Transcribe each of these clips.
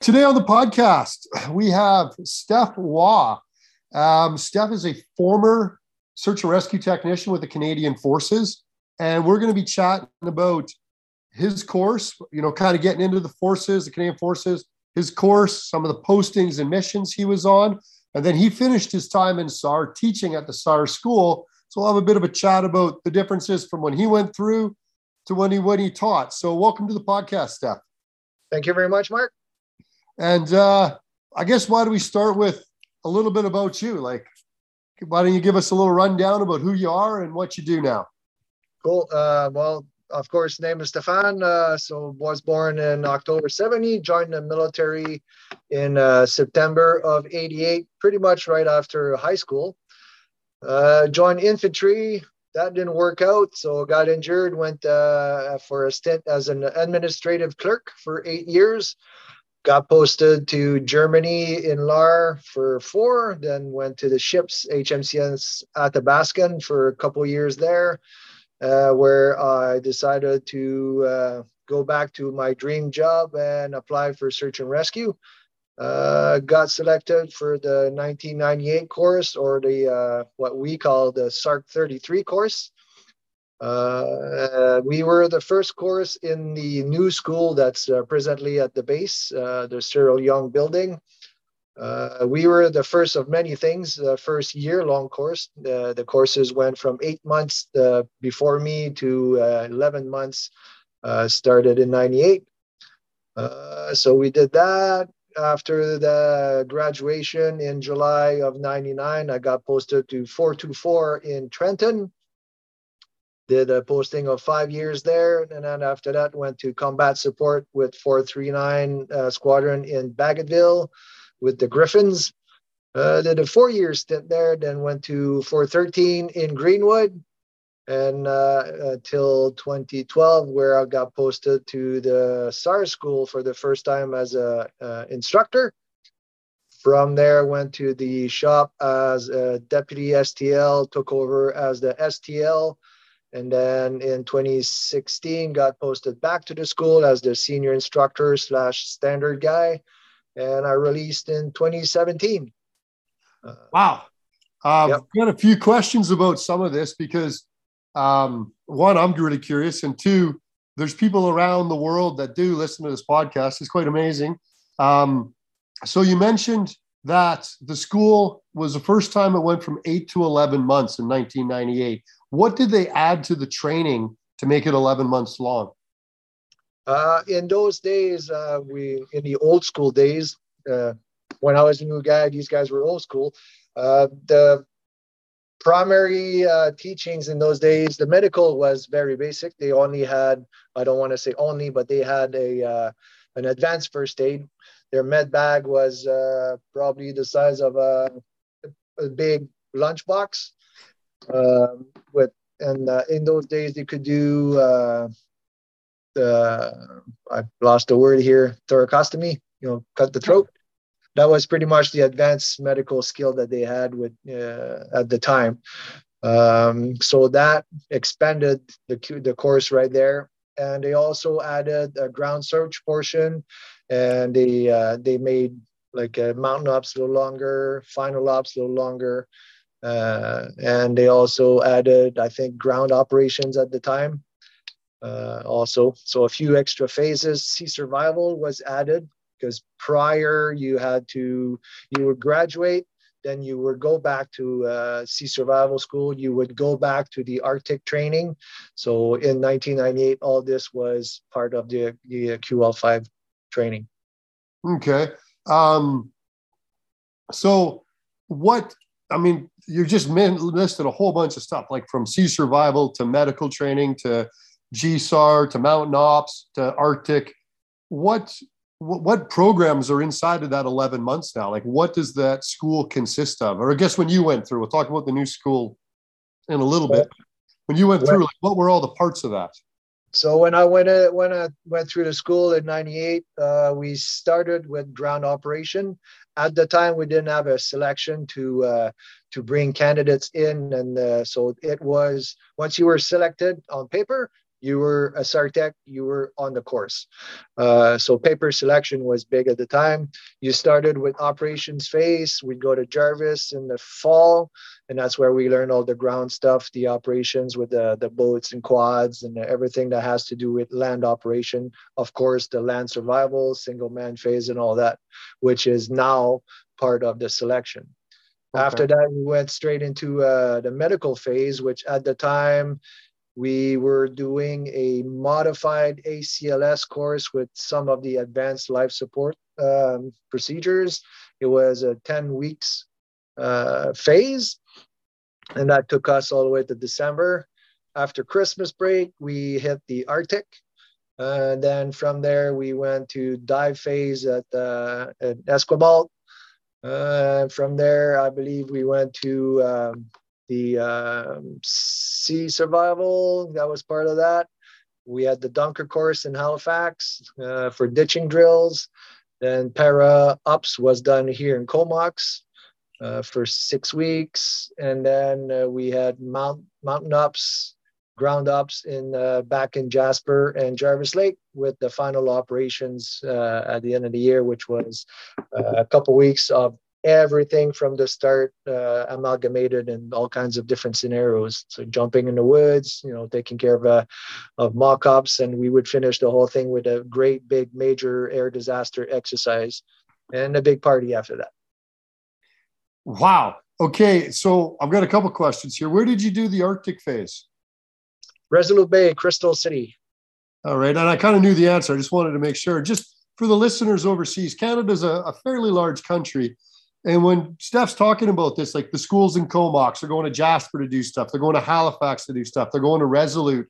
Today on the podcast, we have Steph Waugh. Um, Steph is a former search and rescue technician with the Canadian Forces, and we're going to be chatting about his course, you know, kind of getting into the forces, the Canadian Forces, his course, some of the postings and missions he was on. And then he finished his time in SAR teaching at the SAR school. So we'll have a bit of a chat about the differences from when he went through to when he when he taught. So welcome to the podcast, Steph. Thank you very much, Mark. And uh, I guess why do we start with a little bit about you? Like, why don't you give us a little rundown about who you are and what you do now? Cool. Uh, well, of course, name is Stefan. Uh, so was born in October 70, joined the military in uh, September of 88, pretty much right after high school. Uh, joined infantry. That didn't work out, so got injured. Went uh, for a stint as an administrative clerk for eight years got posted to Germany in Lahr for four, then went to the ships HMCS Athabaskan for a couple years there, uh, where I decided to uh, go back to my dream job and apply for search and rescue. Uh, got selected for the 1998 course or the uh, what we call the SARC 33 course. Uh, we were the first course in the new school that's uh, presently at the base, uh, the Cyril Young building. Uh, we were the first of many things, the first year long course. the courses went from eight months uh, before me to 11 months, started in 98. so we did that. After the graduation in July of 99, I got posted to 424 in Trenton did a posting of five years there, and then after that went to combat support with 439 uh, Squadron in Bagotville with the Griffons. Uh, did a four-year stint there, then went to 413 in Greenwood, and uh, until 2012, where I got posted to the SAR school for the first time as a uh, instructor. From there, went to the shop as a deputy STL, took over as the STL and then in 2016 got posted back to the school as the senior instructor slash standard guy. And i released in 2017 uh, wow. Um, yep. got a few questions about some of this because um, one i'm really curious. And two there's people around the world that do listen to this podcast. It's quite amazing. Um, so you mentioned that the school was the first time it went from 8 to 11 months in 1998 what did they add to the training to make it 11 months long? Uh, in those days, uh, we in the old school days, uh, when I was a new guy, these guys were old school. Uh, the primary uh, teachings in those days, the medical was very basic. They only had, I don't want to say only, but they had a uh, an advanced first aid. Their med bag was probably the size of a, a big lunchbox um, with and uh, in those days they could do uh, the I lost the word here thoracostomy, you know, cut the throat. That was pretty much the advanced medical skill that they had with uh, at the time. Um, so that expanded the the course right there, and they also added a ground search portion, and they uh, they made like a mountain ops a little longer, final ops a little longer, uh, and they also added, I think, ground operations at the time. Uh, also, so a few extra phases. Sea survival was added because prior you had to, you would graduate, then you would go back to uh, sea survival school. You would go back to the Arctic training. So in 1998, all this was part of the, the QL5 training. Okay. Um, so what I mean, you just listed a whole bunch of stuff, like from sea survival to medical training to GSAR to mountain ops to Arctic. What what programs are inside of that 11 months now? Like, what does that school consist of? Or I guess when you went through, we'll talk about the new school in a little bit. When you went through, like, what were all the parts of that? So when I went uh, when I went through the school in '98, uh, we started with ground operation. At the time, we didn't have a selection to uh, to bring candidates in, and uh, so it was once you were selected on paper, you were a SARTEC, you were on the course. Uh, so paper selection was big at the time. You started with operations phase. We'd go to Jarvis in the fall, and that's where we learn all the ground stuff, the operations with the, the boats and quads and everything that has to do with land operation. Of course, the land survival, single man phase, and all that, which is now part of the selection. Okay. After that, we went straight into uh, the medical phase, which at the time we were doing a modified ACLS course with some of the advanced life support um, procedures. It was a 10 weeks uh, phase, and that took us all the way to December. After Christmas break, we hit the Arctic. Uh, then from there, we went to dive phase at, uh, at Esquimalt. Uh, from there, I believe we went to um, the um, sea survival, that was part of that. We had the Dunker course in Halifax uh, for ditching drills. Then para ups was done here in Comox uh, for six weeks. And then uh, we had mount, mountain ups, ground ups in uh, back in Jasper and Jarvis Lake with the final operations uh, at the end of the year, which was uh, a couple weeks of everything from the start uh, amalgamated in all kinds of different scenarios. So jumping in the woods you know taking care of uh, of mock-ups and we would finish the whole thing with a great big major air disaster exercise and a big party after that. Wow. Okay so i've got a couple questions here. Where did you do the arctic phase? Resolute bay crystal city. All right and i kind of knew the answer. I just wanted to make sure. Just for the listeners overseas canada's a, a fairly large country and when Steph's talking about this, like the schools in Comox are going to Jasper to do stuff, they're going to Halifax to do stuff, they're going to Resolute.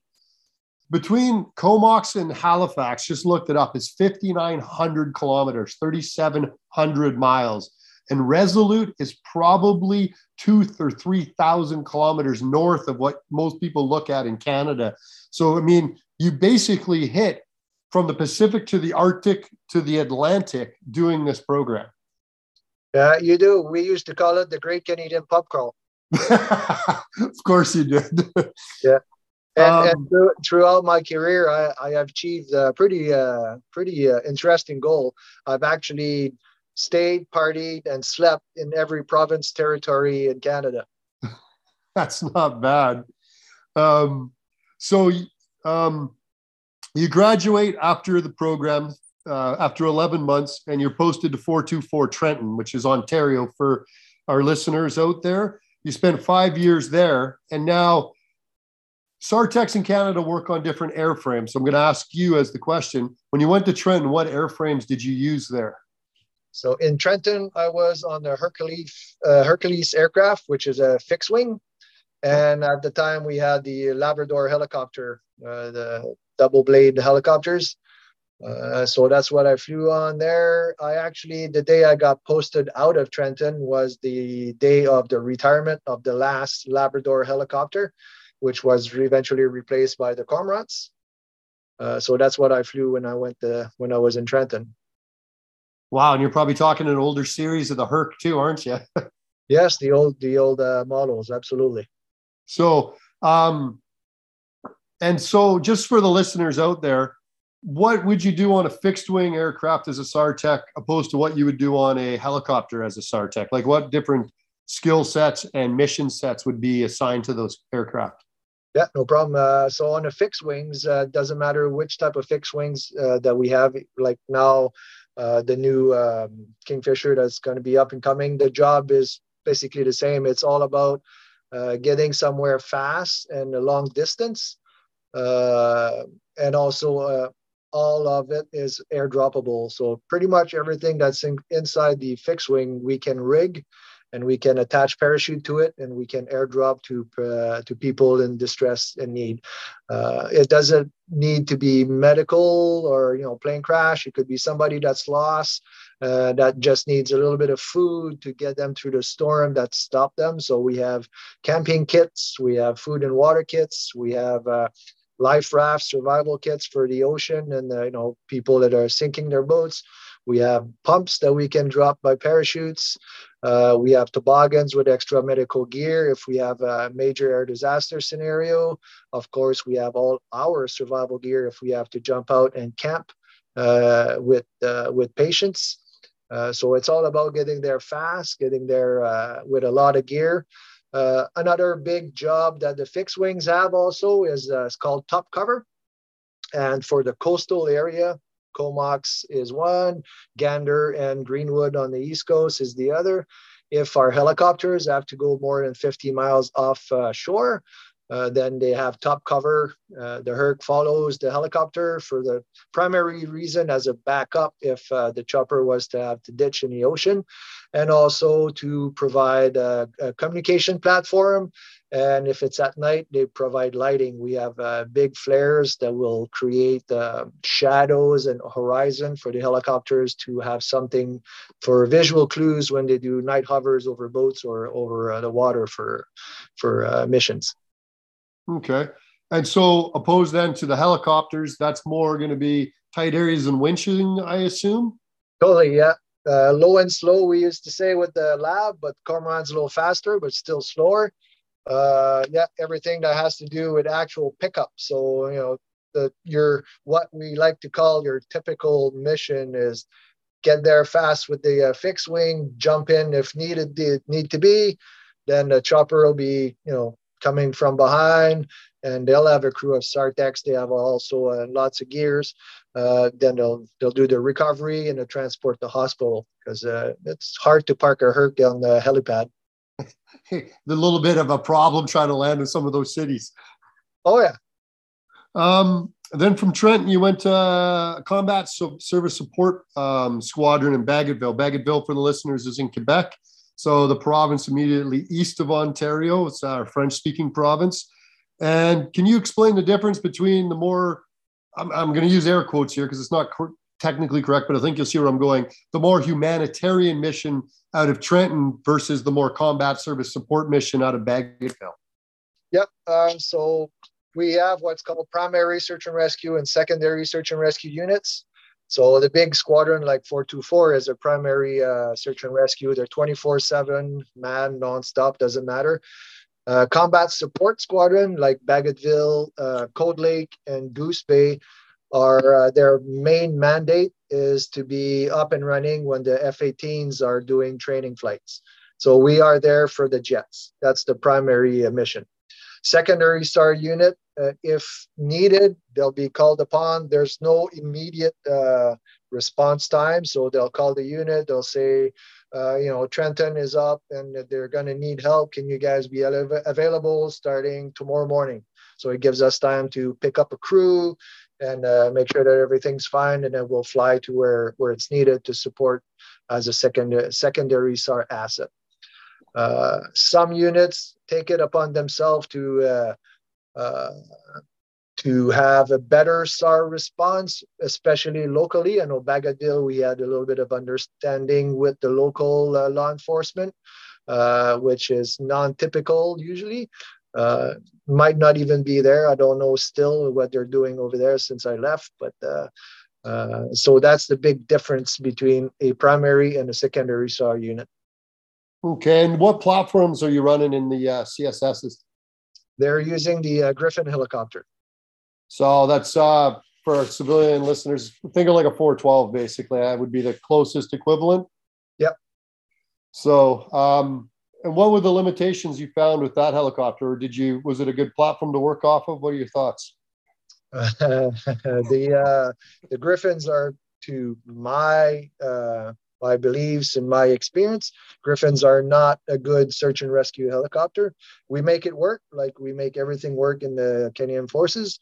Between Comox and Halifax, just looked it up, is 5,900 kilometers, 3,700 miles. And Resolute is probably two or 3,000 kilometers north of what most people look at in Canada. So, I mean, you basically hit from the Pacific to the Arctic to the Atlantic doing this program. Yeah, you do. We used to call it the Great Canadian Pub Crawl. of course, you did. yeah, and, um, and through, throughout my career, I, I have achieved a pretty, uh, pretty uh, interesting goal. I've actually stayed, partied, and slept in every province, territory in Canada. That's not bad. Um, so, um, you graduate after the program uh, after 11 months, and you're posted to 424 Trenton, which is Ontario for our listeners out there. You spent five years there, and now SARTECs in Canada work on different airframes. So I'm going to ask you as the question: When you went to Trenton, what airframes did you use there? So in Trenton, I was on the Hercules uh, Hercules aircraft, which is a fixed wing, and at the time we had the Labrador helicopter, uh, the double blade helicopters. Uh, so that's what I flew on there. I actually, the day I got posted out of Trenton was the day of the retirement of the last Labrador helicopter, which was eventually replaced by the Cormorants. Uh, so that's what I flew when I went to, when I was in Trenton. Wow, and you're probably talking an older series of the Herc too, aren't you? yes, the old the old uh, models, absolutely. So, um, and so just for the listeners out there, what would you do on a fixed wing aircraft as a SARTEC opposed to what you would do on a helicopter as a SARTEC? Like what different skill sets and mission sets would be assigned to those aircraft? Yeah, no problem. Uh, so on the fixed wings, uh, doesn't matter which type of fixed wings uh, that we have. Like now, uh, the new um, Kingfisher that's going to be up and coming. The job is basically the same. It's all about uh, getting somewhere fast and a long distance, uh, and also all of it is airdroppable. So pretty much everything that's in, inside the fixed wing, we can rig and we can attach parachute to it and we can airdrop to uh, to people in distress and need. Uh, it doesn't need to be medical or you know plane crash. It could be somebody that's lost uh, that just needs a little bit of food to get them through the storm that stopped them. So we have camping kits, we have food and water kits, we have uh, life raft survival kits for the ocean and uh, you know people that are sinking their boats We have pumps that we can drop by parachutes. Uh, we have toboggans with extra medical gear if we have a major air disaster scenario. Of course, we have all our survival gear if we have to jump out and camp uh, with uh, with patients. Uh, so it's all about getting there fast, getting there uh, with a lot of gear. Uh, another big job that the fixed wings have also is it's called top cover. And for the coastal area, Comox is one, Gander and Greenwood on the East Coast is the other. If our helicopters have to go more than 50 miles off uh, shore, uh, then they have top cover. Uh, the Herc follows the helicopter for the primary reason as a backup if uh, the chopper was to have to ditch in the ocean, and also to provide a, a communication platform and if it's at night, they provide lighting. We have uh, big flares that will create uh, shadows and horizon for the helicopters to have something for visual clues when they do night hovers over boats or over uh, the water for for uh, missions. Okay. And so, opposed then to the helicopters, that's more going to be tight areas and winching, I assume. Totally, yeah. Uh, low and slow, we used to say with the lab, but Cormorant's a little faster, but still slower uh, yeah, everything that has to do with actual pickup. So, you know, the your what we like to call your typical mission is get there fast with the uh, fixed wing, jump in if needed need to be. Then the chopper will be, you know, coming from behind, and they'll have a crew of SARTECs. They have also uh, lots of gears. Uh, then they'll they'll do the recovery and the transport to hospital because uh, it's hard to park a Herc on the helipad. the little bit of a problem trying to land in some of those cities. Oh yeah. Um, then from Trenton, you went to Combat Service Support um, Squadron in Bagotville. Bagotville, for the listeners, is in Quebec. So the province immediately east of Ontario. It's our French-speaking province. And can you explain the difference between the more I'm, I'm going to use air quotes here because it's not technically correct, but I think you'll see where I'm going. The more humanitarian mission out of Trenton versus the more combat service support mission out of Bagotville. Yep. Um, so we have what's called primary search and rescue and secondary search and rescue units. So the big squadron like 424 is a primary uh, search and rescue. They're 24/7 man nonstop, doesn't matter. Uh, combat support squadron like Bagotville, uh, Cold Lake, and Goose Bay are uh, their main mandate is to be up and running when the F-18s are doing training flights. So we are there for the jets. That's the primary uh, mission. Secondary SAR unit, uh, if needed, they'll be called upon. There's no immediate uh, response time, so they'll call the unit. They'll say, uh, you know, Trenton is up and they're going to need help. Can you guys be available starting tomorrow morning? So it gives us time to pick up a crew, and uh, make sure that everything's fine, and then we'll fly to where where it's needed to support as a second secondary SAR asset. Uh, some units take it upon themselves to uh, to have a better SAR response, especially locally. I know Bagotville, we had a little bit of understanding with the local uh, law enforcement, uh, which is non-typical usually uh, might not even be there. I don't know still what they're doing over there since I left, but uh, uh, so that's the big difference between a primary and a secondary SAR unit. Okay, and what platforms are you running in the uh, CSSs? They're using the uh, Griffon helicopter. So that's uh, for civilian listeners. Think of like a 412, basically. That would be the closest equivalent. Yep. So um, and what were the limitations you found with that helicopter? Or did you was it a good platform to work off of? What are your thoughts? Uh, the uh, the Griffons are to my uh, my beliefs and my experience. Griffons are not a good search and rescue helicopter. We make it work, like we make everything work in the Canadian Forces.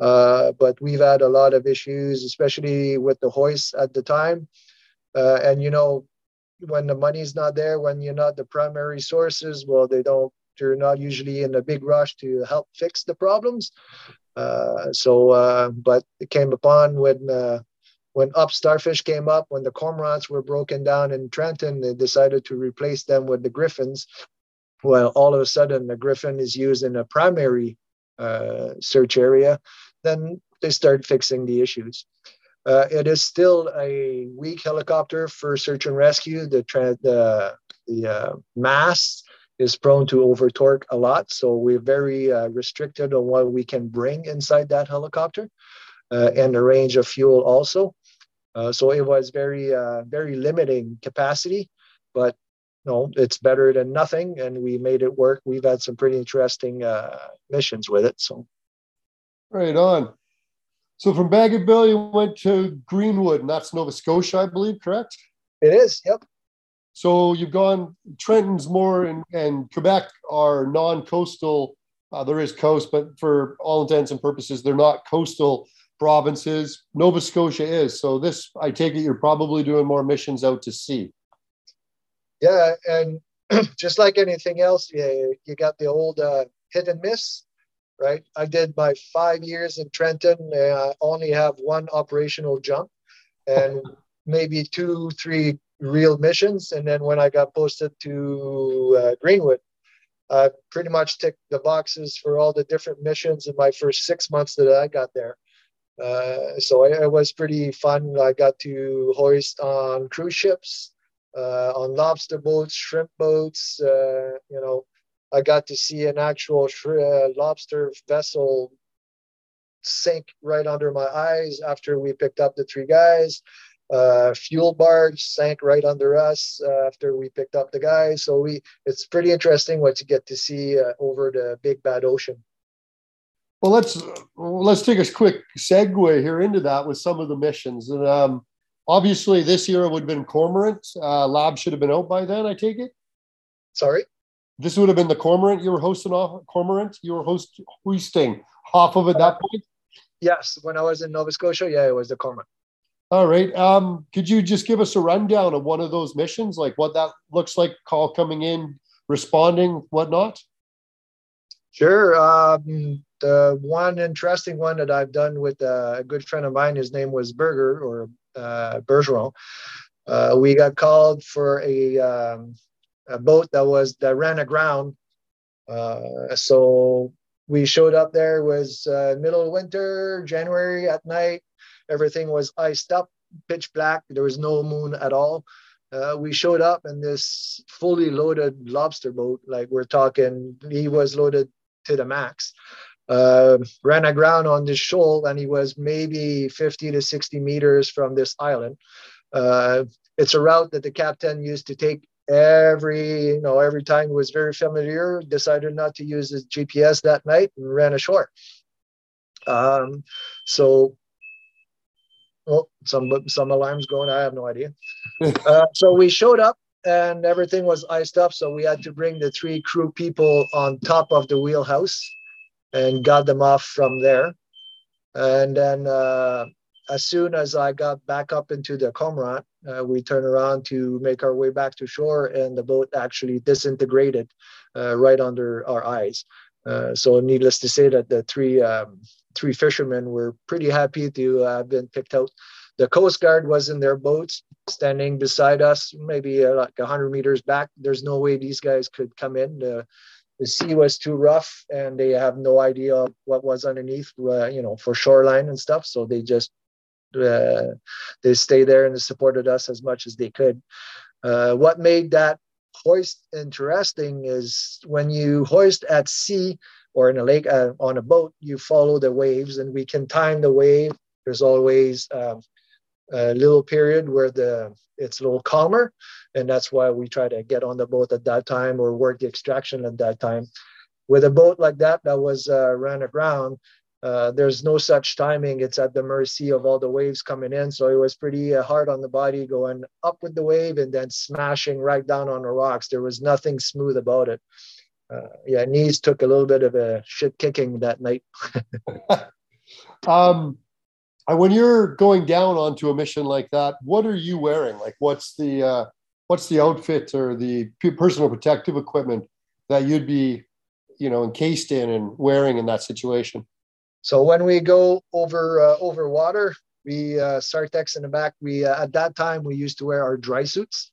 Uh, but we've had a lot of issues, especially with the hoist at the time. Uh, and you know, when the money's not there, when you're not the primary sources, well, they don't, you're not usually in a big rush to help fix the problems. Uh, so, uh, but it came upon when, uh, when Up Starfish came up, when the cormorants were broken down in Trenton, they decided to replace them with the Griffons. Well, all of a sudden, the Griffon is used in a primary uh, search area. Then they start fixing the issues. Uh, it is still a weak helicopter for search and rescue. The the the uh, mast is prone to over torque a lot, so we're very uh, restricted on what we can bring inside that helicopter, uh, and the range of fuel also. Uh, so it was very uh, very limiting capacity, but no, it's better than nothing, and we made it work. We've had some pretty interesting uh, missions with it. So, right on. So from Bagotville, you went to Greenwood, and that's Nova Scotia, I believe, correct? It is, yep. So you've gone, Trenton's more and, and Quebec are non coastal. Uh, there is coast, but for all intents and purposes, they're not coastal provinces. Nova Scotia is. So this, I take it, you're probably doing more missions out to sea. Yeah, and just like anything else, yeah, you got the old uh, hit and miss right? I did my five years in Trenton. I only have one operational jump and maybe two, three real missions. And then when I got posted to uh, Greenwood, I pretty much ticked the boxes for all the different missions in my first six months that I got there. Uh, so it, was pretty fun. I got to hoist on cruise ships, uh, on lobster boats, shrimp boats, uh, you know, I got to see an actual uh, lobster vessel sink right under my eyes after we picked up the three guys. Uh, fuel barge sank right under us uh, after we picked up the guys. So we, it's pretty interesting what you get to see over the big bad ocean. Well, let's let's take a quick segue here into that with some of the missions. And um, obviously, this year it would have been Cormorant. Uh, lab should have been out by then. I take it. Sorry. This would have been the cormorant you were hosting off cormorant you were host hoisting off of at that point. Yes, when I was in Nova Scotia, yeah, it was the cormorant. All right. Um, could you just give us a rundown of one of those missions, like what that looks like? Call coming in, responding, whatnot. Sure. Um, the one interesting one that I've done with a good friend of mine, his name was Berger or uh, Bergeron. Uh, we got called for a um, a boat that was that ran aground. Uh, so we showed up there. It was uh, middle of winter, January at night. Everything was iced up, pitch black. There was no moon at all. Uh, we showed up in this fully loaded lobster boat. Like we're talking, he was loaded to the max. Uh, ran aground on this shoal, and he was maybe 50 to 60 meters from this island. Uh, it's a route that the captain used to take every you know every time was very familiar decided not to use his gps that night and ran ashore. Um, so well some some alarms going i have no idea. Uh, so we showed up and everything was iced up so we had to bring the three crew people on top of the wheelhouse and got them off from there and then uh, as soon as I got back up into the cormorant, uh, we turned around to make our way back to shore, and the boat actually disintegrated uh, right under our eyes. Uh, so, needless to say, that the three um, three fishermen were pretty happy to have been picked out. The Coast Guard was in their boats, standing beside us, maybe uh, like 100 meters back. There's no way these guys could come in. The, the sea was too rough, and they have no idea what was underneath, uh, you know, for shoreline and stuff. So they just uh, they stayed there and supported us as much as they could. Uh, what made that hoist interesting is when you hoist at sea or in a lake uh, on a boat, you follow the waves, and we can time the wave. There's always um, a little period where the it's a little calmer, and that's why we try to get on the boat at that time or work the extraction at that time. With a boat like that that was uh, ran aground, uh, there's no such timing. It's at the mercy of all the waves coming in. So it was pretty uh, hard on the body going up with the wave and then smashing right down on the rocks. There was nothing smooth about it. Uh, yeah, knees took a little bit of a shit kicking that night. um, when you're going down onto a mission like that, what are you wearing? Like, what's the uh, what's the outfit or the personal protective equipment that you'd be, you know, encased in and wearing in that situation? So when we go over uh, over water, we uh, SARTECs in the back. We uh, at that time we used to wear our dry suits.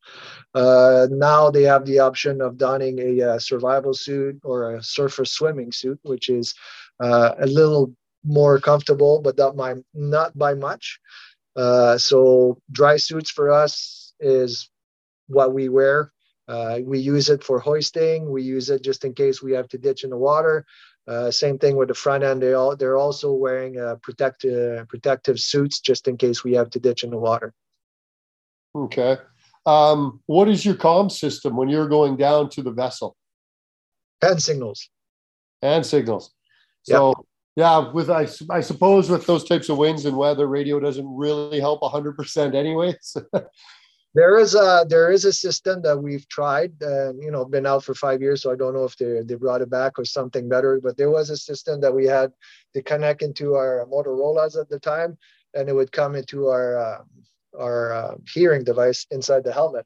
Uh, now they have the option of donning a, uh, survival suit or a surfer swimming suit, which is uh, a little more comfortable, but not by not by much. Uh, so dry suits for us is what we wear. Uh, we use it for hoisting. We use it just in case we have to ditch in the water. Uh, same thing with the front end. They all they're also wearing uh, protective protective suits just in case we have to ditch in the water. Okay. Um, what is your comm system when you're going down to the vessel? Hand signals. Hand signals. So yep. Yeah, with I, I suppose with those types of winds and weather, radio doesn't really help hundred percent anyways. there is a there is a system that we've tried and you know been out for five years so i don't know if they, they brought it back or something better but there was a system that we had to connect into our motorola's at the time and it would come into our uh, our uh, hearing device inside the helmet.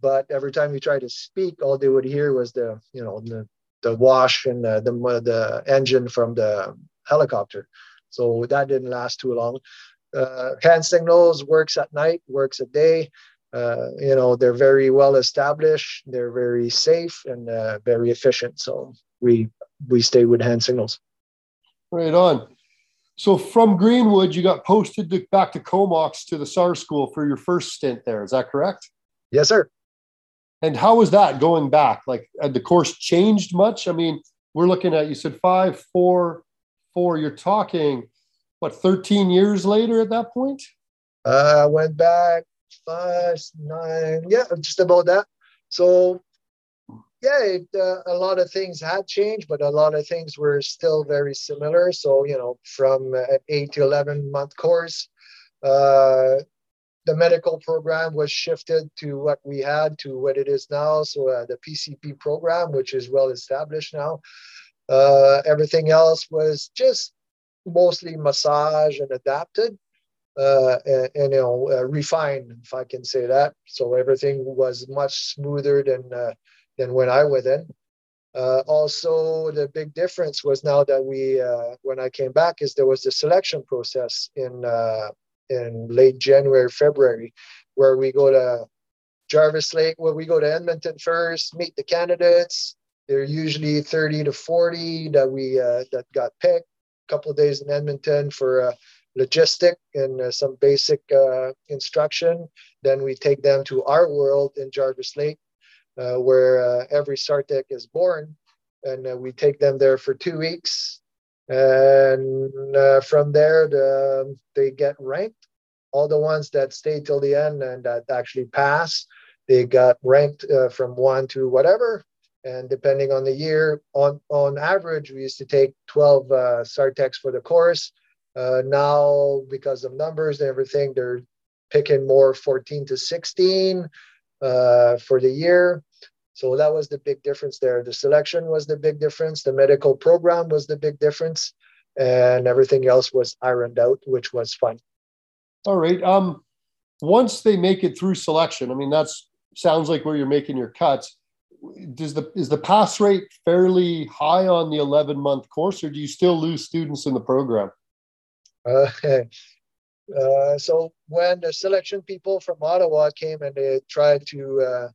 But every time we tried to speak, all they would hear was the you know the, the wash and the, the the engine from the helicopter. So that didn't last too long. Uh, hand signals works at night, works at day. Uh, you know they're very well established, they're very safe and uh, very efficient. So we we stay with hand signals. Right on. So from Greenwood, you got posted to, back to Comox to the SAR school for your first stint there. Is that correct? Yes, sir. And how was that going back? Like, had the course changed much? I mean, we're looking at you said five, four, four. You're talking what 13 years later at that point? Uh, I went back five, nine, yeah, just about that. So yeah, it, uh, a lot of things had changed, but a lot of things were still very similar. So, you know, from an eight to 11 month course, uh, the medical program was shifted to what we had to what it is now. So, uh, the PCP program, which is well established now, uh, everything else was just mostly massage and adapted. Uh, and, and, you know, uh, refined, if I can say that. So everything was much smoother than than when I was in. Uh, also, the big difference was now that we, uh, when I came back, is there was the selection process in uh, in late January, February, where we go to Jarvis Lake, where we go to Edmonton first, meet the candidates. They're usually 30 to 40 that we uh, that got picked. A couple of days in Edmonton for uh, logistic and uh, some basic instruction. Then we take them to our world in Jarvis Lake uh, where uh, every Sartec is born. And uh, we take them there for two weeks. And uh, from there, the, they get ranked. All the ones that stay till the end and that actually pass, they got ranked uh, from one to whatever. And depending on the year, on, on average, we used to take 12 uh, Sartecs for the course. now, because of numbers and everything, they're picking more 14 to 16 uh, for the year. So that was the big difference there. The selection was the big difference. The medical program was the big difference, and everything else was ironed out, which was fun. All right. Um, once they make it through selection, I mean that's sounds like where you're making your cuts. Does the is the pass rate fairly high on the 11 month course, or do you still lose students in the program? Uh, Uh, so when the selection people from Ottawa came and they tried to uh,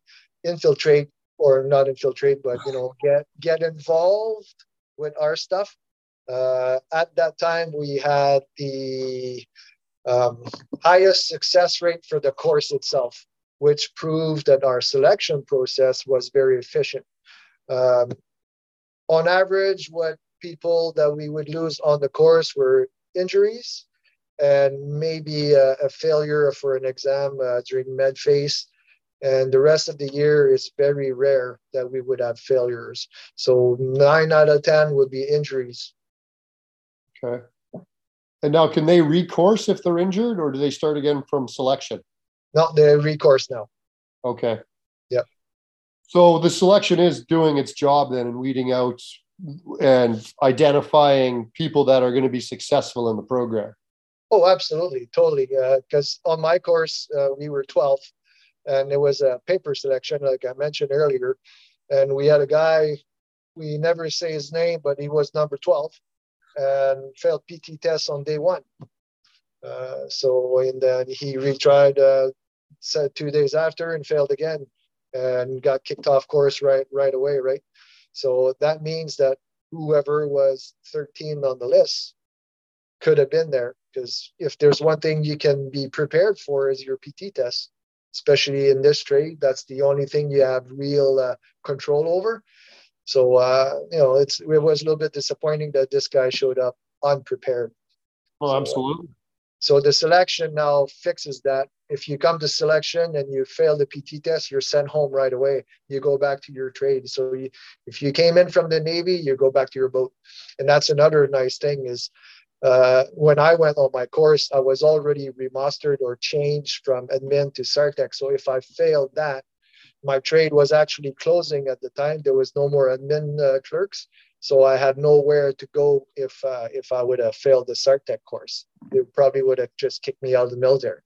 infiltrate or not infiltrate, but you know get get involved with our stuff. Uh, at that time, we had the um, highest success rate for the course itself, which proved that our selection process was very efficient. Um, on average, what people that we would lose on the course were injuries and maybe a, a failure for an exam uh, during med phase. And the rest of the year is very rare that we would have failures. So nine out of 10 would be injuries. Okay. And now, can they recourse if they're injured, or do they start again from selection? No, they recourse now. Okay. Yep. So the selection is doing its job then in weeding out and identifying people that are going to be successful in the program. Oh, absolutely, totally. Because uh, on my course, uh, we were 12th, and it was a paper selection, like I mentioned earlier. And we had a guy, we never say his name, but he was number 12 and failed PT tests on day one. Uh, so, and then he retried uh, said two days after and failed again and got kicked off course right right away, right? So that means that whoever was 13 on the list could have been there because if there's one thing you can be prepared for is your PT test, especially in this trade. That's the only thing you have real uh, control over. So uh, you know, it's it was a little bit disappointing that this guy showed up unprepared. Well, so, absolutely. So the selection now fixes that. If you come to selection and you fail the PT test, you're sent home right away. You go back to your trade. So you, if you came in from the Navy, you go back to your boat. And that's another nice thing is uh, when I went on my course, I was already remastered or changed from admin to SARTEC. So if I failed that, my trade was actually closing at the time. There was no more admin uh, clerks, so I had nowhere to go if uh, if I would have failed the SARTEC course. They probably would have just kicked me out of the military.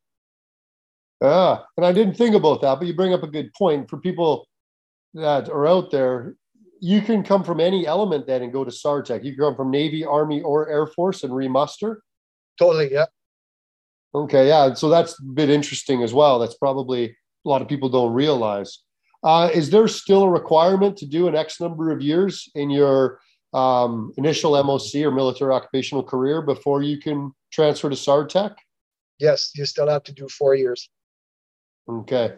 Ah, and I didn't think about that, but you bring up a good point for people that are out there. You can come from any element then and go to SARTEC. You can come from Navy, Army, or Air Force and remuster. Totally, yeah. Okay, yeah. So that's a bit interesting as well. That's probably a lot of people don't realize. Uh, is there still a requirement to do an X number of years in your um, initial MOC or military occupational career before you can transfer to SARTEC? Yes, you still have to do four years. Okay.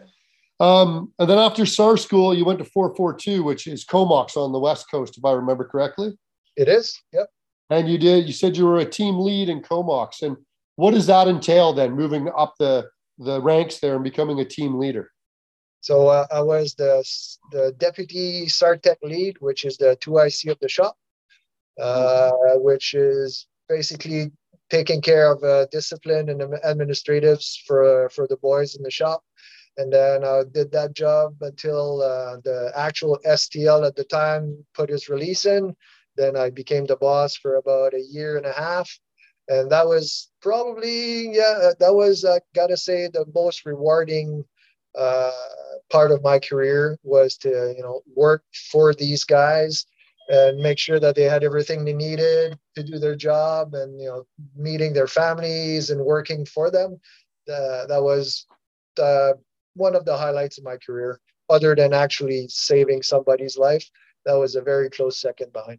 Um, and then after SAR school, you went to 442, which is Comox on the West Coast, if I remember correctly. It is, yep. And you did, you said you were a team lead in Comox. And what does that entail then, moving up the the ranks there and becoming a team leader? So uh, I was the the deputy SARTEC lead, which is the two IC of the shop, uh, which is basically taking care of uh, discipline and administratives for for the boys in the shop. And then I did that job until uh, the actual STL at the time put his release in. Then I became the boss for about a year and a half and that was probably yeah that was uh, gotta say the most rewarding uh, part of my career was to you know work for these guys and make sure that they had everything they needed to do their job and you know meeting their families and working for them uh, that was uh, one of the highlights of my career other than actually saving somebody's life that was a very close second behind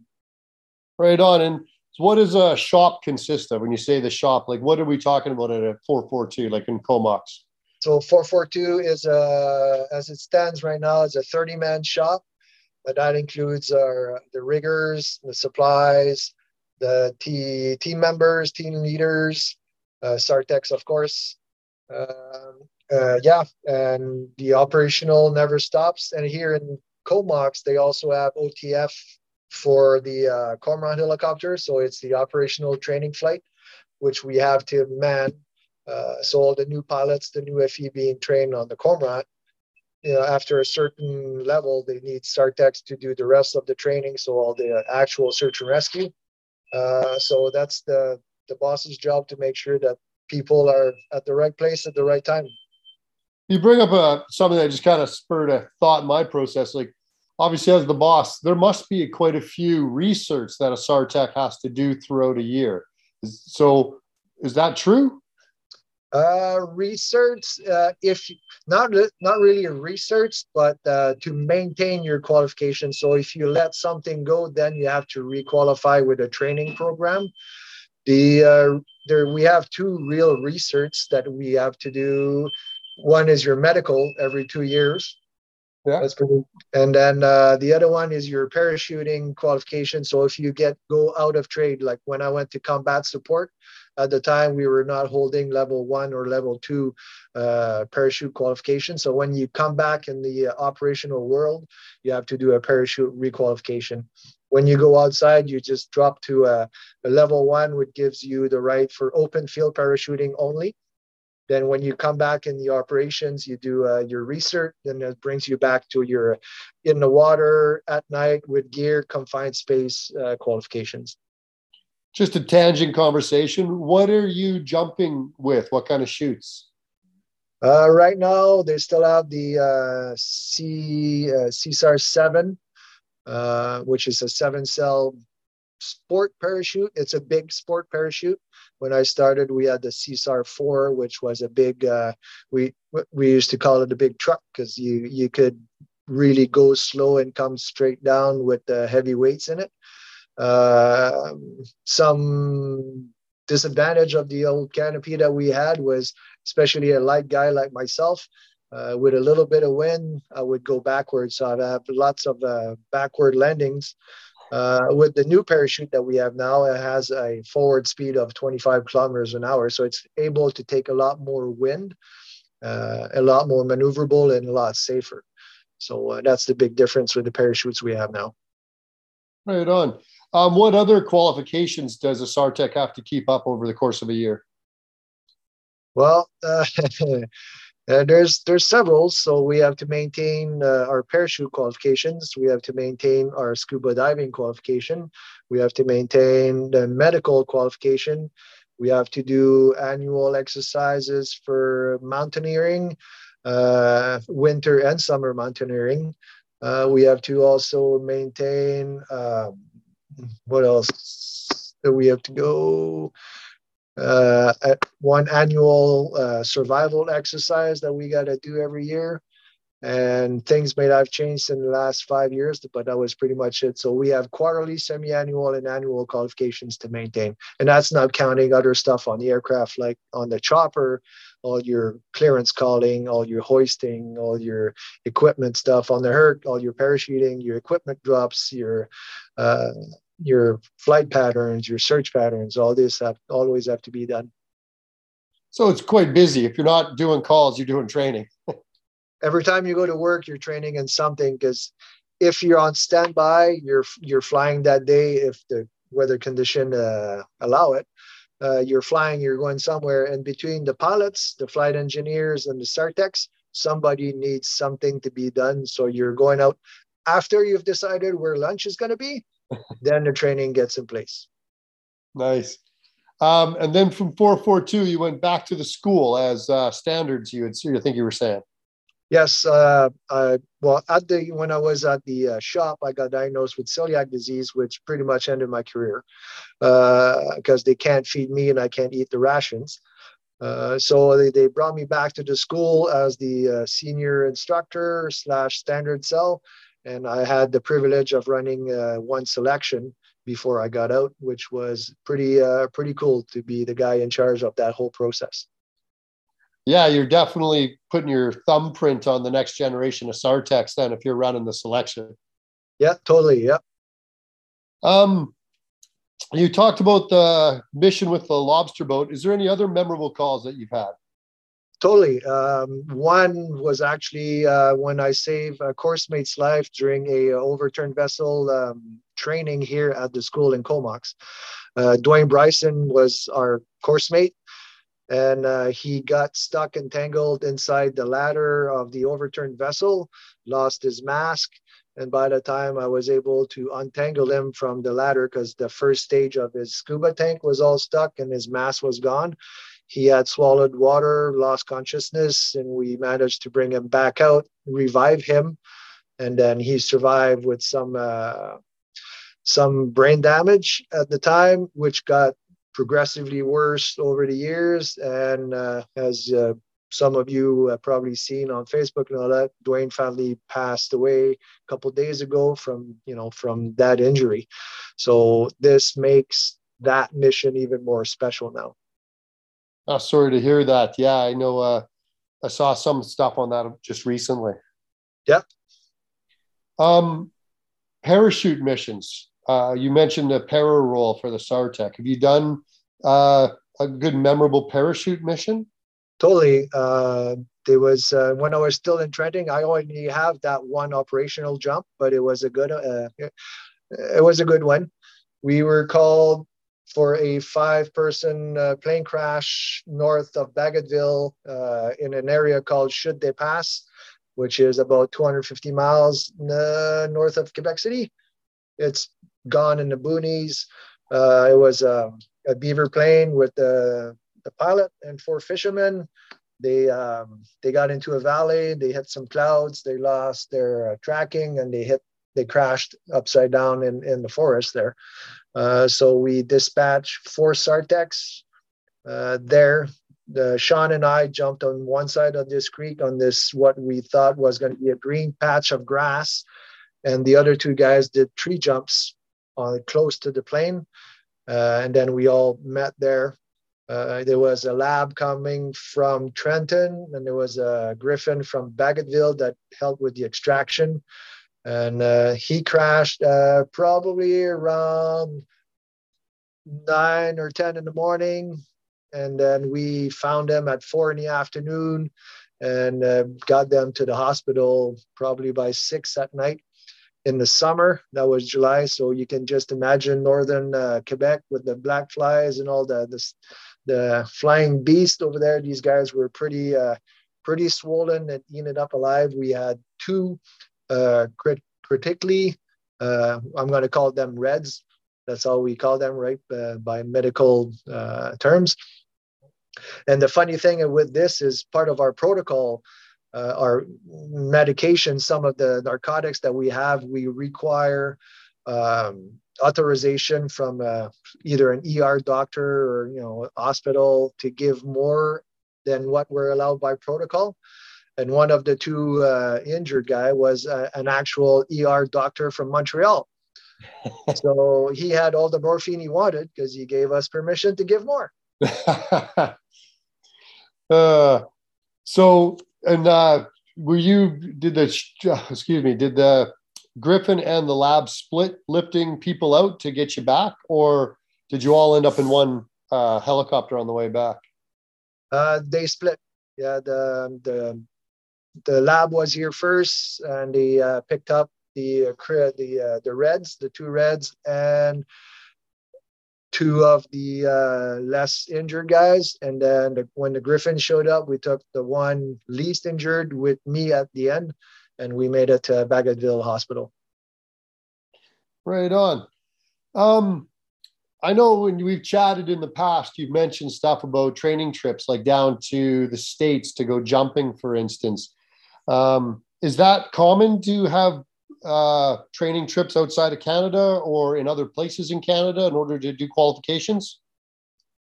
right on and what does a shop consist of when you say the shop? Like what are we talking about at a 442, like in Comox? So 442 is a, as it stands right now, is a 30 man shop. But that includes our the riggers, the supplies, the t- team members, team leaders, uh, SARTECs, of course. Um, uh, yeah, and the operational never stops. And here in Comox, they also have OTF for the uh, helicopter. So it's the operational training flight, which we have to man. Uh, so all the new pilots, the new FE being trained on the Cormorant, you know, after a certain level, they need SARTECs to do the rest of the training. So all the actual search and rescue. Uh, so that's the the boss's job to make sure that people are at the right place at the right time. You bring up a, uh, something that just kind of spurred a thought in my process. Like obviously as the boss, there must be quite a few research that a SARTEC has to do throughout a year. So is that true? Uh, research, uh, if not not really research, but uh, to maintain your qualification. So if you let something go, then you have to requalify with a training program. The uh, there we have two real research that we have to do. One is your medical every two years, yeah. That's pretty. And then uh, the other one is your parachuting qualification. So if you get go out of trade, like when I went to combat support, at the time we were not holding level one or level two uh, parachute qualification. So when you come back in the uh, operational world, you have to do a parachute requalification. When you go outside, you just drop to a, a level one, which gives you the right for open field parachuting only. Then when you come back in the operations, you do uh, your research, then it brings you back to your in the water at night with gear, confined space uh, qualifications. Just a tangent conversation. What are you jumping with? What kind of shoots? Uh, right now, they still have the uh, C uh, CSAR seven, uh, which is a seven cell sport parachute. It's a big sport parachute. When I started, we had the CSAR four, which was a big. Uh, we we used to call it a big truck because you you could really go slow and come straight down with the heavy weights in it. Uh, some disadvantage of the old canopy that we had was, especially a light guy like myself, uh, with a little bit of wind, I would go backwards. So I have lots of uh, backward landings. Uh, with the new parachute that we have now, it has a forward speed of 25 kilometers an hour. So it's able to take a lot more wind, uh, a lot more maneuverable, and a lot safer. So uh, that's the big difference with the parachutes we have now. Right on. Um, what other qualifications does a SARTEC have to keep up over the course of a year? Well, uh, there's there's several. So we have to maintain uh, our parachute qualifications. We have to maintain our scuba diving qualification. We have to maintain the medical qualification. We have to do annual exercises for mountaineering, uh, winter and summer mountaineering. Uh, we have to also maintain um, what else? Do we have to go? Uh, one annual uh, survival exercise that we got to do every year. And things may have changed in the last five years, but that was pretty much it. So we have quarterly, semi-annual, and annual qualifications to maintain, and that's not counting other stuff on the aircraft, like on the chopper, all your clearance calling, all your hoisting, all your equipment stuff on the Herc, all your parachuting, your equipment drops, your uh, your flight patterns, your search patterns, all this have always have to be done. So it's quite busy. If you're not doing calls, you're doing training. Every time you go to work, you're training in something because if you're on standby, you're you're flying that day if the weather condition uh, allow it. Uh, you're flying, you're going somewhere, and between the pilots, the flight engineers, and the SARTECs, somebody needs something to be done. So you're going out after you've decided where lunch is going to be then the training gets in place. Nice. Um, and then from 442, you went back to the school as uh, standards. You had, I think you were saying. Yes. Uh, I, well, at the when I was at the uh, shop, I got diagnosed with celiac disease, which pretty much ended my career because uh, they can't feed me and I can't eat the rations. Uh, so they, they brought me back to the school as the uh, senior instructor slash standard cell and I had the privilege of running uh, one selection before I got out, which was pretty uh, pretty cool to be the guy in charge of that whole process. Yeah, you're definitely putting your thumbprint on the next generation of SARTECs then if you're running the selection. Yeah, totally. Yeah. Um, you talked about the mission with the lobster boat. Is there any other memorable calls that you've had? Totally. Um, one was actually uh, when I saved a course mate's life during a overturned vessel um, training here at the school in Comox. Uh, Dwayne Bryson was our course mate, and uh, he got stuck and tangled inside the ladder of the overturned vessel, lost his mask, and by the time I was able to untangle him from the ladder, because the first stage of his scuba tank was all stuck and his mask was gone, he had swallowed water, lost consciousness, and we managed to bring him back out, revive him, and then he survived with some uh, some brain damage at the time, which got progressively worse over the years. And uh, as uh, some of you have probably seen on Facebook and all that, Dwayne finally passed away a couple days ago from you know from that injury. So this makes that mission even more special now. Oh, sorry to hear that. Yeah, I know. Uh, I saw some stuff on that just recently. Yeah. Um, parachute missions. Uh, you mentioned the para roll for the SARTEC. Have you done uh, a good, memorable parachute mission? Totally. Uh, there was uh, when I was still in Trenton. I only have that one operational jump, but it was a good. Uh, it was a good one. We were called for a five person uh, plane crash north of Bagotville uh, in an area called Chute des Passes, which is about 250 miles uh, north of Quebec City. It's gone in the boonies. Uh, it was a, a, beaver plane with the, the pilot and four fishermen. They um, they got into a valley. They hit some clouds. They lost their uh, tracking and they hit they crashed upside down in, in the forest there. Uh, so we dispatched four SARTECs uh, there. The, Sean and I jumped on one side of this creek on this, what we thought was going to be a green patch of grass. And the other two guys did tree jumps on close to the plane. Uh, and then we all met there Uh, there was a lab coming from Trenton, and there was a Griffon from Bagotville that helped with the extraction. And uh, he crashed uh, probably around nine or 10 in the morning. And then we found them at four in the afternoon and uh, got them to the hospital probably by six at night in the summer. That was July. So you can just imagine northern uh, Quebec with the black flies and all the, the, the flying beast over there. These guys were pretty, uh, pretty swollen and eaten up alive. We had two crit- critically, uh, I'm going to call them reds. That's all we call them, right, uh, by medical uh, terms. And the funny thing with this is part of our protocol, uh, our medication, some of the narcotics that we have, we require um, authorization from uh, either an ER doctor or you know hospital to give more than what we're allowed by protocol. And one of the two uh, injured guy was uh, an actual ER doctor from Montreal. so he had all the morphine he wanted because he gave us permission to give more. uh, so, and uh, were you, did the, excuse me, did the Griffon and the lab split lifting people out to get you back? Or did you all end up in one uh, helicopter on the way back? Uh, they split. Yeah, the, the, the lab was here first and they uh, picked up the, uh, the, uh, the Reds, the two Reds, and two of the uh, less injured guys. And then the, when the Griffon showed up, we took the one least injured with me at the end, and we made it to Bagotville Hospital. Right on. Um, I know when we've chatted in the past, you've mentioned stuff about training trips, like down to the States to go jumping, for instance. Um, is that common to have uh, training trips outside of Canada or in other places in Canada in order to do qualifications?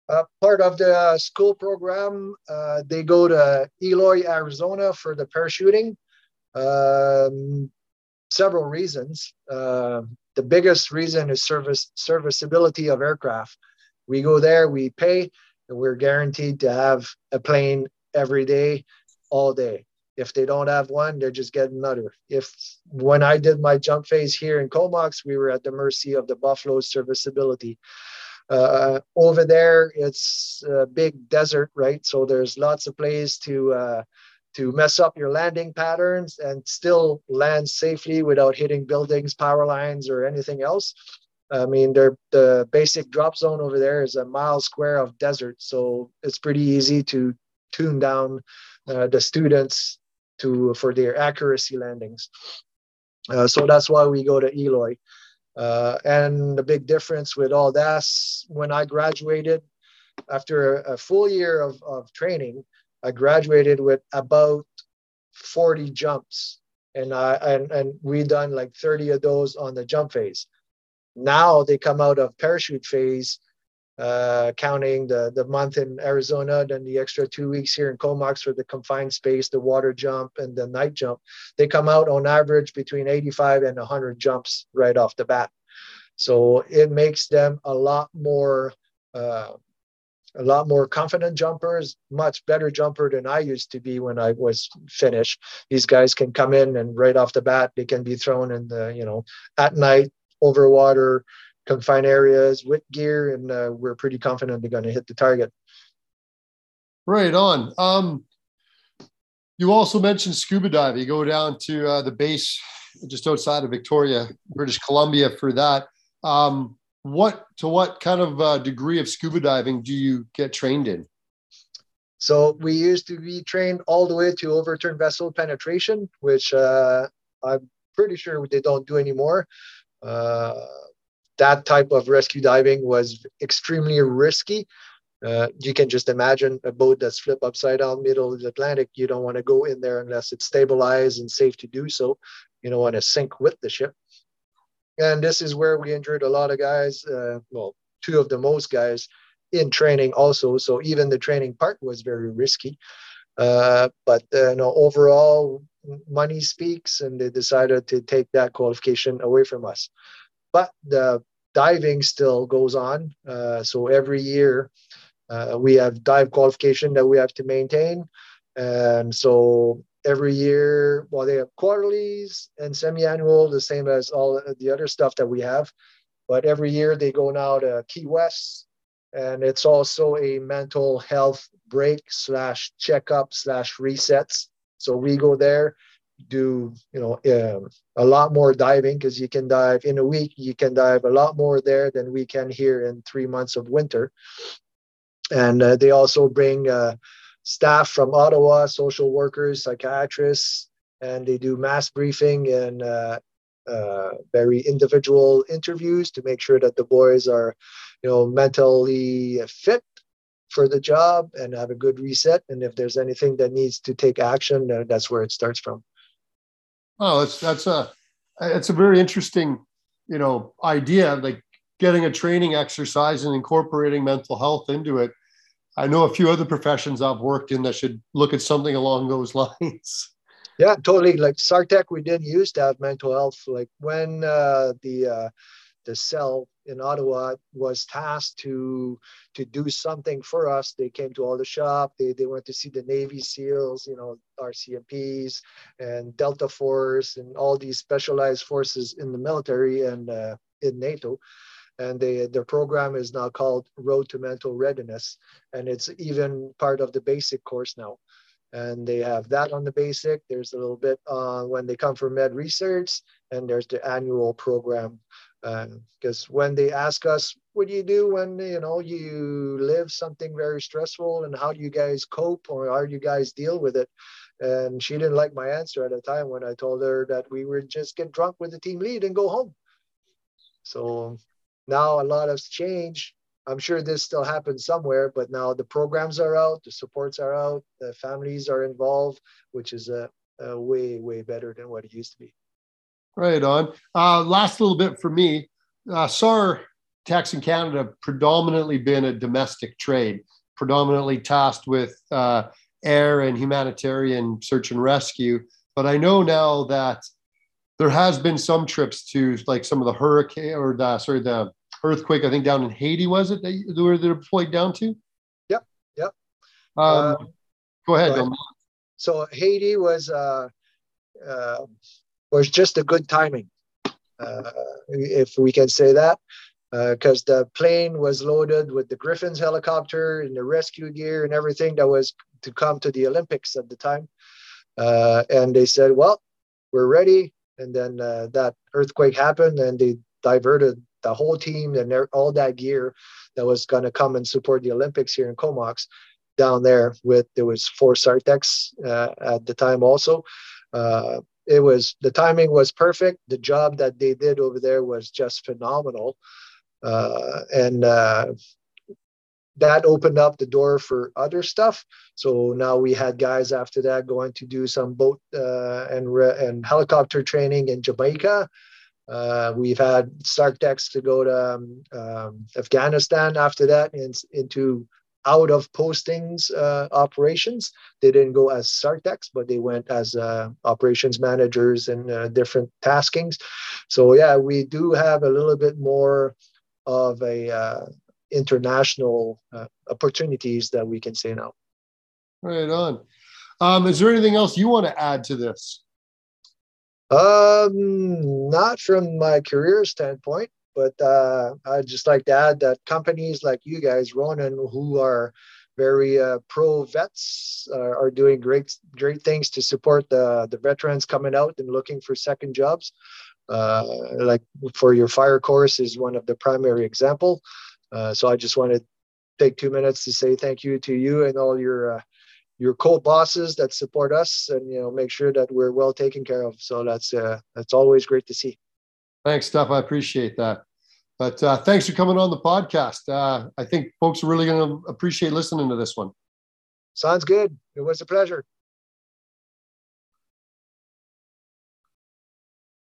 Uh, part of the school program, uh, they go to Eloy, Arizona for the parachuting. Um, several reasons. Uh, the biggest reason is service serviceability of aircraft. We go there, we pay, and we're guaranteed to have a plane every day, all day. If they don't have one, they're just getting another. If when I did my jump phase here in Comox, we were at the mercy of the Buffalo serviceability. Uh, over there, it's a big desert, right? So there's lots of places to uh, to mess up your landing patterns and still land safely without hitting buildings, power lines, or anything else. I mean, the basic drop zone over there is a mile square of desert, so it's pretty easy to tune down uh, the students to for their accuracy landings. Uh, so that's why we go to Eloy. Uh, and the big difference with all that, when I graduated, after a, a full year of, of training, I graduated with about 40 jumps. And I and, and we done like 30 of those on the jump phase. Now they come out of parachute phase uh, counting the, the month in Arizona, then the extra two weeks here in Comox for the confined space, the water jump, and the night jump. They come out on average between 85 and 100 jumps right off the bat. So it makes them a lot more. Uh, a lot more confident jumpers, much better jumper than I used to be when I was finished. These guys can come in and right off the bat, they can be thrown in the, you know, at night over water, confined areas with gear, and uh, we're pretty confident they're going to hit the target. Right on. Um, you also mentioned scuba diving. You go down to uh, the base just outside of Victoria, British Columbia, for that. Um, what to what kind of uh, degree of scuba diving do you get trained in? So we used to be trained all the way to overturn vessel penetration, which uh, I'm pretty sure they don't do anymore. Uh, that type of rescue diving was extremely risky. Uh, you can just imagine a boat that's flipped upside down middle of the Atlantic. You don't want to go in there unless it's stabilized and safe to do so. You don't want to sink with the ship. And this is where we injured a lot of guys. Uh, well, two of the most guys in training also. So even the training part was very risky. Uh, but uh, you know, overall, money speaks, and they decided to take that qualification away from us but the diving still goes on. Uh, so every year, Uh, we have dive qualification that we have to maintain. And so every year, well, they have quarterlies and semi-annual, the same as all the other stuff that we have. But every year they go now to Key West, and it's also a mental health break slash checkup slash resets. So we go there, do you know um, a lot more diving because you can dive in a week. You can dive a lot more there than we can here in three months of winter. And uh, they also bring uh, staff from Ottawa, social workers, psychiatrists, and they do mass briefing and uh, uh, very individual interviews to make sure that the boys are, you know, mentally fit for the job and have a good reset. And if there's anything that needs to take action, uh, that's where it starts from. Oh, that's that's a it's a very interesting, you know, idea like getting a training exercise and incorporating mental health into it. I know a few other professions I've worked in that should look at something along those lines. Yeah, totally. Like SARTEC, we did use to have mental health. Like when uh, the uh, the cell in Ottawa was tasked to to do something for us, they came to all the shop. They they went to see the Navy SEALs, you know, RCMPs and Delta Force and all these specialized forces in the military and uh, in NATO and they, their program is now called Road to Mental Readiness, and it's even part of the basic course now and they have that on the basic. There's a little bit uh, when they come from med research, and there's the annual program. Because uh, when they ask us, what do you do when you know you live something very stressful, and how do you guys cope, or how do you guys deal with it? And she didn't like my answer at the time when I told her that we would just get drunk with the team lead and go home. So now a lot has changed I'm sure this still happens somewhere, but now the programs are out, the supports are out, the families are involved, which is a, a way, way better than what it used to be. Right on. Uh, last little bit for me. Uh, SAR tax in Canada predominantly been a domestic trade, predominantly tasked with uh, air and humanitarian search and rescue. But I know now that there has been some trips to like some of the hurricane or the sorry the earthquake, I think down in Haiti, was it that they were deployed down to? Yep, yep. Um, uh, go ahead. Go ahead. So Haiti was uh, uh, was just a good timing, uh, if we can say that, because uh, the plane was loaded with the Griffons helicopter and the rescue gear and everything that was to come to the Olympics at the time. Uh, and they said, "Well, we're ready." And then that earthquake happened, and they diverted the whole team and all that gear that was going to come and support the Olympics here in Comox down there with there was four SARTECs uh, at the time also. Uh, it was the timing was perfect. The job that they did over there was just phenomenal, uh, and uh, that opened up the door for other stuff. So now we had guys after that going to do some boat uh, and re- and helicopter training in Jamaica. Uh, we've had SARTECs to go to um, um, Afghanistan after that in, into out of postings uh, operations. They didn't go as SARTECs, but they went as uh, operations managers and uh, different taskings. So yeah, we do have a little bit more of a uh, international uh, opportunities that we can say now. Right on. Um, is there anything else you want to add to this? Um, not from my career standpoint, but uh, I'd just like to add that companies like you guys, Ronan, who are very uh, pro vets, uh, are doing great great things to support the the veterans coming out and looking for second jobs. Uh, like for your fire course is one of the primary example. Uh, so I just want to take two minutes to say thank you to you and all your uh, your co-bosses that support us and you know make sure that we're well taken care of so that's uh, that's always great to see thanks steph. I appreciate that. But uh, thanks for coming on the podcast. Uh, i think folks are really going to appreciate listening to this one. Sounds good. It was a pleasure